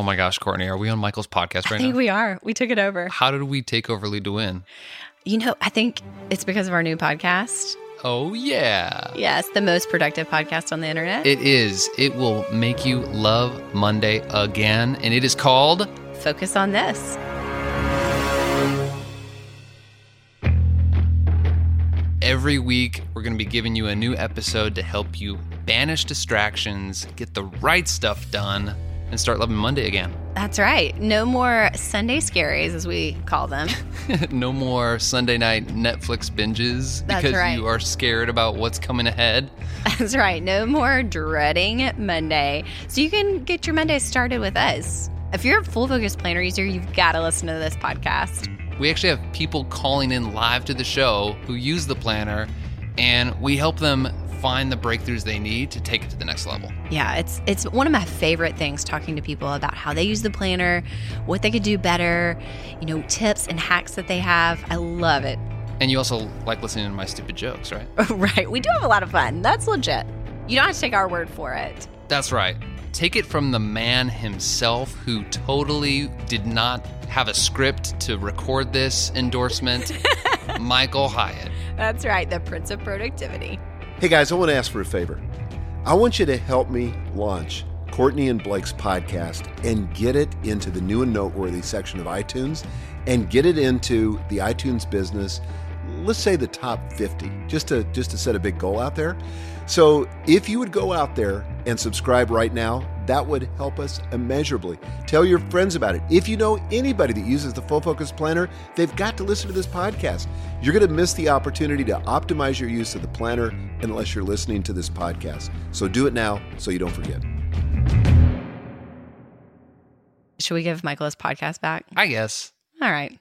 Oh my gosh, Courtney, are we on Michael's podcast right now? I think now? we are. We took it over. How did we take over Lead to Win? You know, I think it's because of our new podcast. Oh, yeah. Yes, the most productive podcast on the internet. It is. It will make you love Monday again. And it is called Focus on this. Every week, we're going to be giving you a new episode to help you banish distractions, get the right stuff done, and start loving Monday again. That's right. No more Sunday scaries, as we call them. no more Sunday night Netflix binges That's because right. you are scared about what's coming ahead. That's right. No more dreading Monday. So you can get your Monday started with us. If you're a full focus planner user, you've got to listen to this podcast. We actually have people calling in live to the show who use the planner, and we help them find the breakthroughs they need to take it to the next level. Yeah, it's it's one of my favorite things talking to people about how they use the planner, what they could do better, you know, tips and hacks that they have. I love it. And you also like listening to my stupid jokes, right? right. We do have a lot of fun. That's legit. You don't have to take our word for it. That's right. Take it from the man himself who totally did not have a script to record this endorsement, Michael Hyatt. That's right. The Prince of Productivity. Hey guys, I want to ask for a favor. I want you to help me launch Courtney and Blake's podcast and get it into the new and noteworthy section of iTunes and get it into the iTunes business. Let's say the top 50, just to just to set a big goal out there. So if you would go out there and subscribe right now, that would help us immeasurably. Tell your friends about it. If you know anybody that uses the Full Focus Planner, they've got to listen to this podcast. You're going to miss the opportunity to optimize your use of the planner unless you're listening to this podcast. So do it now so you don't forget. Should we give Michael his podcast back? I guess. All right.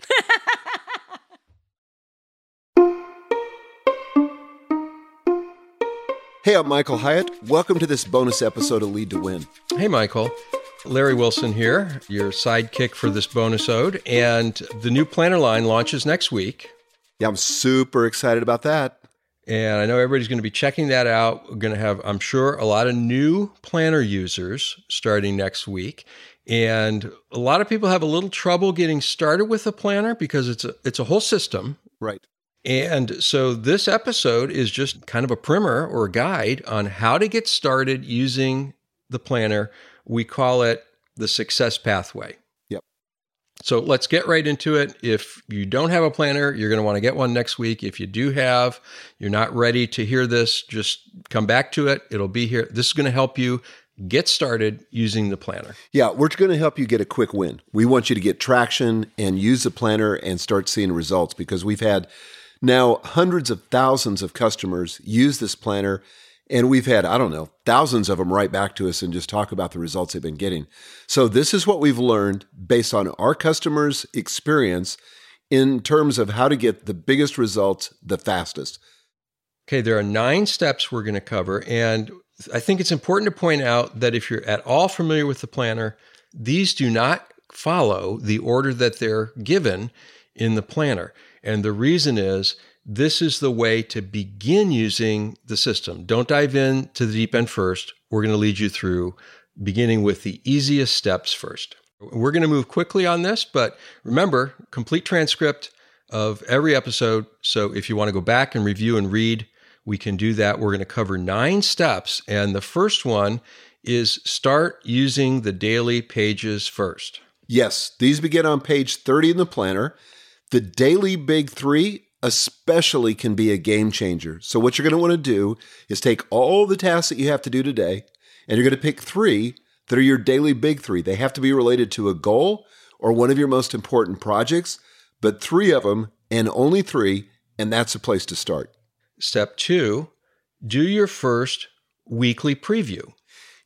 Hey, I'm Michael Hyatt. Welcome to this bonus episode of Lead to Win. Hey, Michael. Larry Wilson here, your sidekick for this bonus ode. And the new planner line launches next week. Yeah, I'm super excited about that. And I know everybody's going to be checking that out. We're going to have, I'm sure, a lot of new planner users starting next week. And a lot of people have a little trouble getting started with a planner because it's a, it's a whole system. Right. And so this episode is just kind of a primer or a guide on how to get started using the planner. We call it the success pathway. Yep. So let's get right into it. If you don't have a planner, you're going to want to get one next week. If you do have, you're not ready to hear this, just come back to it. It'll be here. This is going to help you get started using the planner. Yeah, we're going to help you get a quick win. We want you to get traction and use the planner and start seeing results because we've had now hundreds of thousands of customers use this planner. And we've had, I don't know, thousands of them write back to us and just talk about the results they've been getting. So, this is what we've learned based on our customers' experience in terms of how to get the biggest results the fastest. Okay, there are nine steps we're going to cover. And I think it's important to point out that if you're at all familiar with the planner, these do not follow the order that they're given in the planner. And the reason is this is the way to begin using the system. Don't dive in to the deep end first. We're going to lead you through beginning with the easiest steps first. We're going to move quickly on this, but remember, complete transcript of every episode. So if you want to go back and review and read, we can do that. We're going to cover nine steps. And the first one is start using the daily pages first. Yes, these begin on page 30 in the planner. The daily big three, especially, can be a game changer. So, what you're going to want to do is take all the tasks that you have to do today, and you're going to pick three that are your daily big three. They have to be related to a goal or one of your most important projects, but three of them and only three, and that's a place to start. Step two, do your first weekly preview.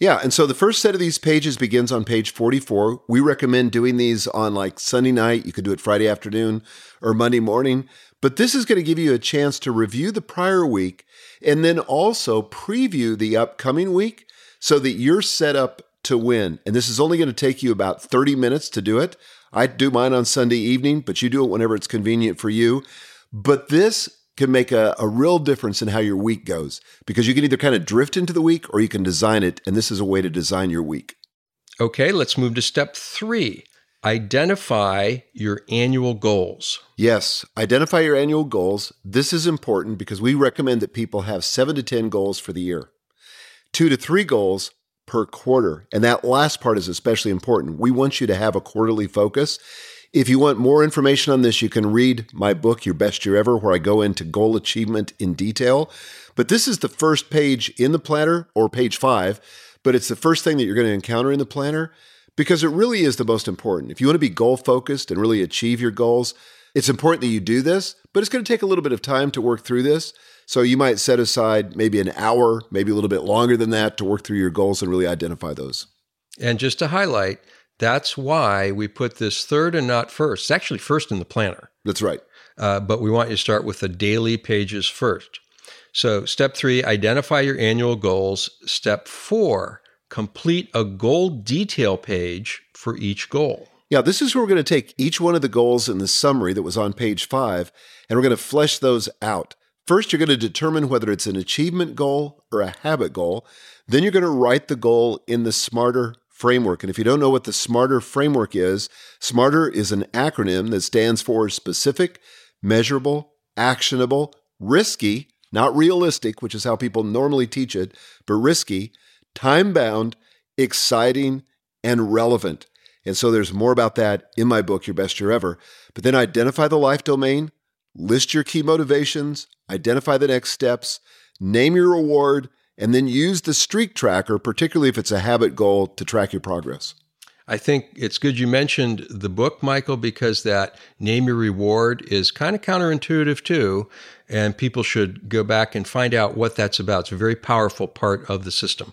Yeah, and so the first set of these pages begins on page 44. We recommend doing these on like Sunday night. You could do it Friday afternoon or Monday morning. But this is going to give you a chance to review the prior week and then also preview the upcoming week so that you're set up to win. And this is only going to take you about 30 minutes to do it. I do mine on Sunday evening, but you do it whenever it's convenient for you. But this can make a, a real difference in how your week goes because you can either kind of drift into the week or you can design it. And this is a way to design your week. Okay, let's move to step three identify your annual goals. Yes, identify your annual goals. This is important because we recommend that people have seven to 10 goals for the year, two to three goals per quarter. And that last part is especially important. We want you to have a quarterly focus. If you want more information on this, you can read my book, Your Best Year Ever, where I go into goal achievement in detail. But this is the first page in the planner, or page five, but it's the first thing that you're going to encounter in the planner because it really is the most important. If you want to be goal focused and really achieve your goals, it's important that you do this, but it's going to take a little bit of time to work through this. So you might set aside maybe an hour, maybe a little bit longer than that to work through your goals and really identify those. And just to highlight, that's why we put this third and not first. It's actually first in the planner. That's right. Uh, but we want you to start with the daily pages first. So, step three, identify your annual goals. Step four, complete a goal detail page for each goal. Yeah, this is where we're going to take each one of the goals in the summary that was on page five, and we're going to flesh those out. First, you're going to determine whether it's an achievement goal or a habit goal. Then, you're going to write the goal in the SMARTER framework. And if you don't know what the SMARTER framework is, SMARTER is an acronym that stands for specific, measurable, actionable, risky, not realistic, which is how people normally teach it, but risky, time bound, exciting, and relevant. And so there's more about that in my book, Your Best Year Ever. But then identify the life domain, list your key motivations, identify the next steps, name your reward, and then use the streak tracker, particularly if it's a habit goal, to track your progress. I think it's good you mentioned the book, Michael, because that name your reward is kind of counterintuitive too. And people should go back and find out what that's about. It's a very powerful part of the system.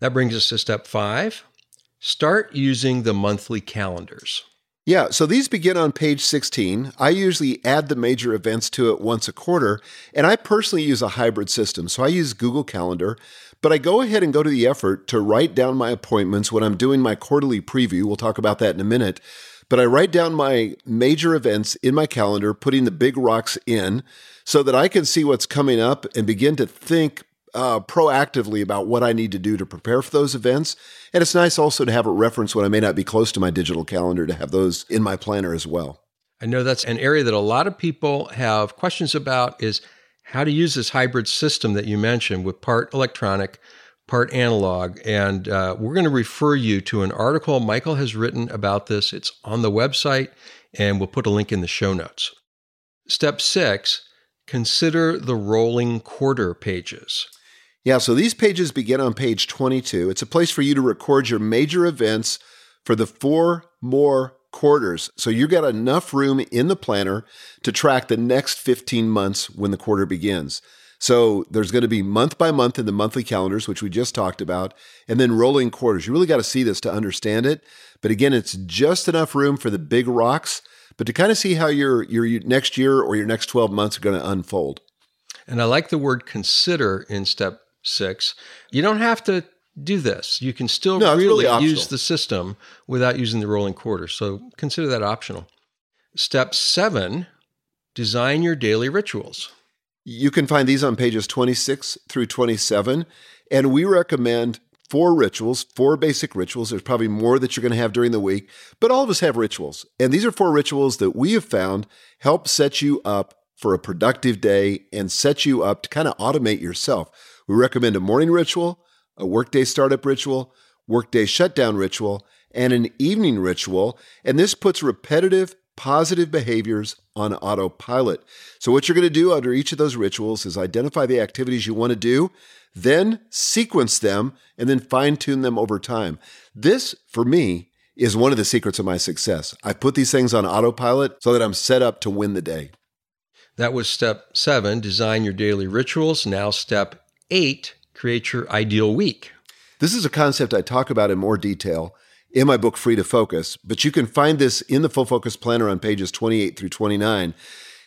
That brings us to step five start using the monthly calendars. Yeah, so these begin on page 16. I usually add the major events to it once a quarter, and I personally use a hybrid system. So I use Google Calendar, but I go ahead and go to the effort to write down my appointments when I'm doing my quarterly preview. We'll talk about that in a minute. But I write down my major events in my calendar, putting the big rocks in so that I can see what's coming up and begin to think uh, proactively about what I need to do to prepare for those events. And it's nice also to have a reference when I may not be close to my digital calendar to have those in my planner as well. I know that's an area that a lot of people have questions about is how to use this hybrid system that you mentioned with part electronic, part analog. And uh, we're going to refer you to an article Michael has written about this. It's on the website, and we'll put a link in the show notes. Step six consider the rolling quarter pages. Yeah, so these pages begin on page 22. It's a place for you to record your major events for the four more quarters. So you've got enough room in the planner to track the next 15 months when the quarter begins. So there's going to be month by month in the monthly calendars, which we just talked about, and then rolling quarters. You really got to see this to understand it. But again, it's just enough room for the big rocks, but to kind of see how your your next year or your next 12 months are going to unfold. And I like the word consider in step six. You don't have to do this. You can still no, really, really use the system without using the rolling quarters. So consider that optional. Step seven design your daily rituals. You can find these on pages 26 through 27. And we recommend four rituals, four basic rituals. There's probably more that you're going to have during the week, but all of us have rituals. And these are four rituals that we have found help set you up for a productive day and set you up to kind of automate yourself. We recommend a morning ritual, a workday startup ritual, workday shutdown ritual, and an evening ritual. And this puts repetitive, positive behaviors on autopilot. So, what you're going to do under each of those rituals is identify the activities you want to do, then sequence them, and then fine tune them over time. This, for me, is one of the secrets of my success. I put these things on autopilot so that I'm set up to win the day. That was step seven design your daily rituals. Now, step eight, create your ideal week. This is a concept I talk about in more detail in my book, Free to Focus, but you can find this in the Full Focus Planner on pages 28 through 29.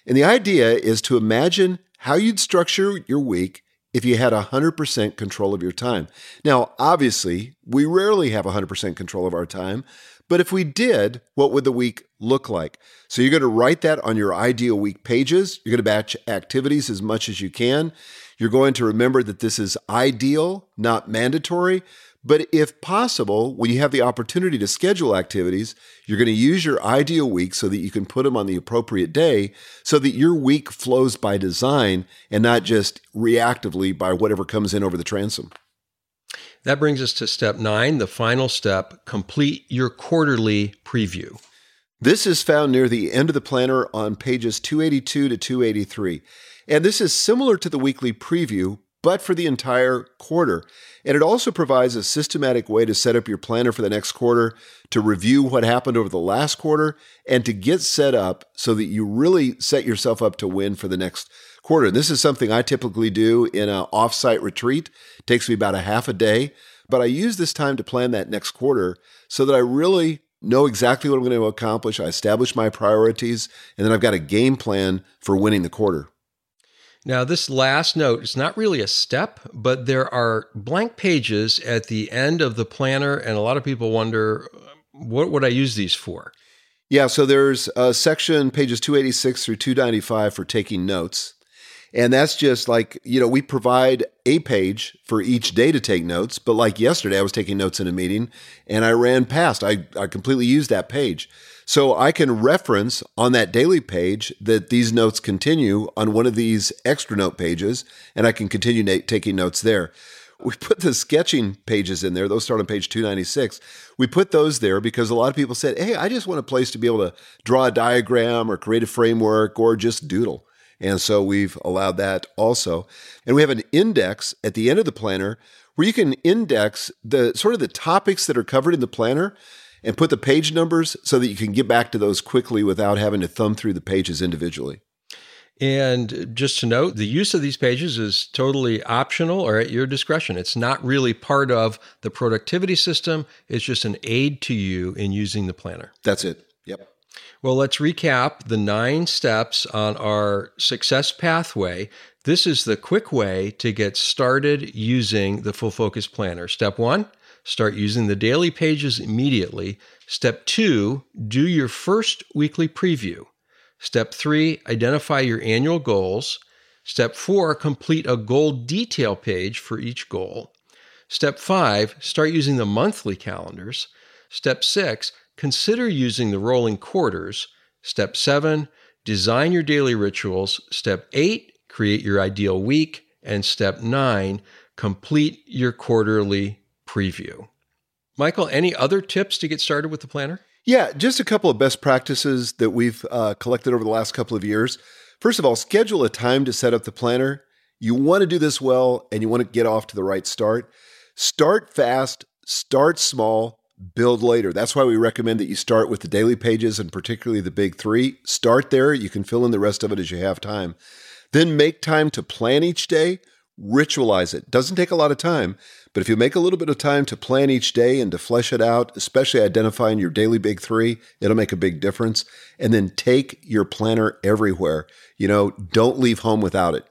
And the idea is to imagine how you'd structure your week if you had 100% control of your time. Now, obviously, we rarely have 100% control of our time, but if we did, what would the week look like? So you're going to write that on your ideal week pages. You're going to batch activities as much as you can. You're going to remember that this is ideal, not mandatory, But if possible, when you have the opportunity to schedule activities, you're going to use your ideal week so that you can put them on the appropriate day so that your week flows by design and not just reactively by whatever comes in over the transom. That brings us to step nine, the final step complete your quarterly preview. This is found near the end of the planner on pages 282 to 283. And this is similar to the weekly preview, but for the entire quarter. And it also provides a systematic way to set up your planner for the next quarter, to review what happened over the last quarter, and to get set up so that you really set yourself up to win for the next quarter. And this is something I typically do in an offsite retreat. It takes me about a half a day, but I use this time to plan that next quarter so that I really know exactly what I'm going to accomplish. I establish my priorities, and then I've got a game plan for winning the quarter. Now, this last note is not really a step, but there are blank pages at the end of the planner, and a lot of people wonder what would I use these for? Yeah, so there's a section pages 286 through 295 for taking notes. And that's just like, you know, we provide a page for each day to take notes. But like yesterday, I was taking notes in a meeting and I ran past. I, I completely used that page. So I can reference on that daily page that these notes continue on one of these extra note pages, and I can continue na- taking notes there. We put the sketching pages in there. Those start on page 296. We put those there because a lot of people said, Hey, I just want a place to be able to draw a diagram or create a framework or just doodle. And so we've allowed that also. And we have an index at the end of the planner where you can index the sort of the topics that are covered in the planner and put the page numbers so that you can get back to those quickly without having to thumb through the pages individually. And just to note, the use of these pages is totally optional or at your discretion. It's not really part of the productivity system, it's just an aid to you in using the planner. That's it. Yep. Well, let's recap the nine steps on our success pathway. This is the quick way to get started using the Full Focus Planner. Step one, Start using the daily pages immediately. Step two, do your first weekly preview. Step three, identify your annual goals. Step four, complete a goal detail page for each goal. Step five, start using the monthly calendars. Step six, consider using the rolling quarters. Step seven, design your daily rituals. Step eight, create your ideal week. And step nine, complete your quarterly preview. Michael, any other tips to get started with the planner? Yeah, just a couple of best practices that we've uh, collected over the last couple of years. First of all, schedule a time to set up the planner. You want to do this well and you want to get off to the right start. Start fast, start small, build later. That's why we recommend that you start with the daily pages and particularly the big three. Start there. You can fill in the rest of it as you have time. Then make time to plan each day, ritualize it. Doesn't take a lot of time, but if you make a little bit of time to plan each day and to flesh it out, especially identifying your daily big three, it'll make a big difference. And then take your planner everywhere. You know, don't leave home without it.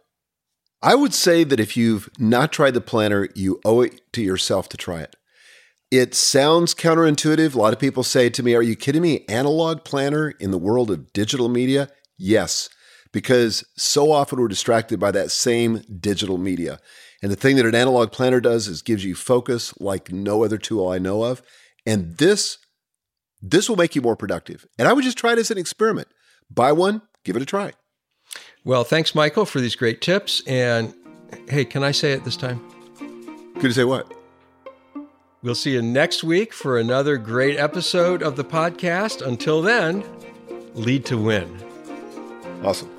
I would say that if you've not tried the planner, you owe it to yourself to try it. It sounds counterintuitive. A lot of people say to me, Are you kidding me? Analog planner in the world of digital media? Yes, because so often we're distracted by that same digital media. And the thing that an analog planner does is gives you focus like no other tool I know of. And this this will make you more productive. And I would just try it as an experiment. Buy one, give it a try. Well, thanks, Michael, for these great tips. And hey, can I say it this time? Could you say what? We'll see you next week for another great episode of the podcast. Until then, lead to win. Awesome.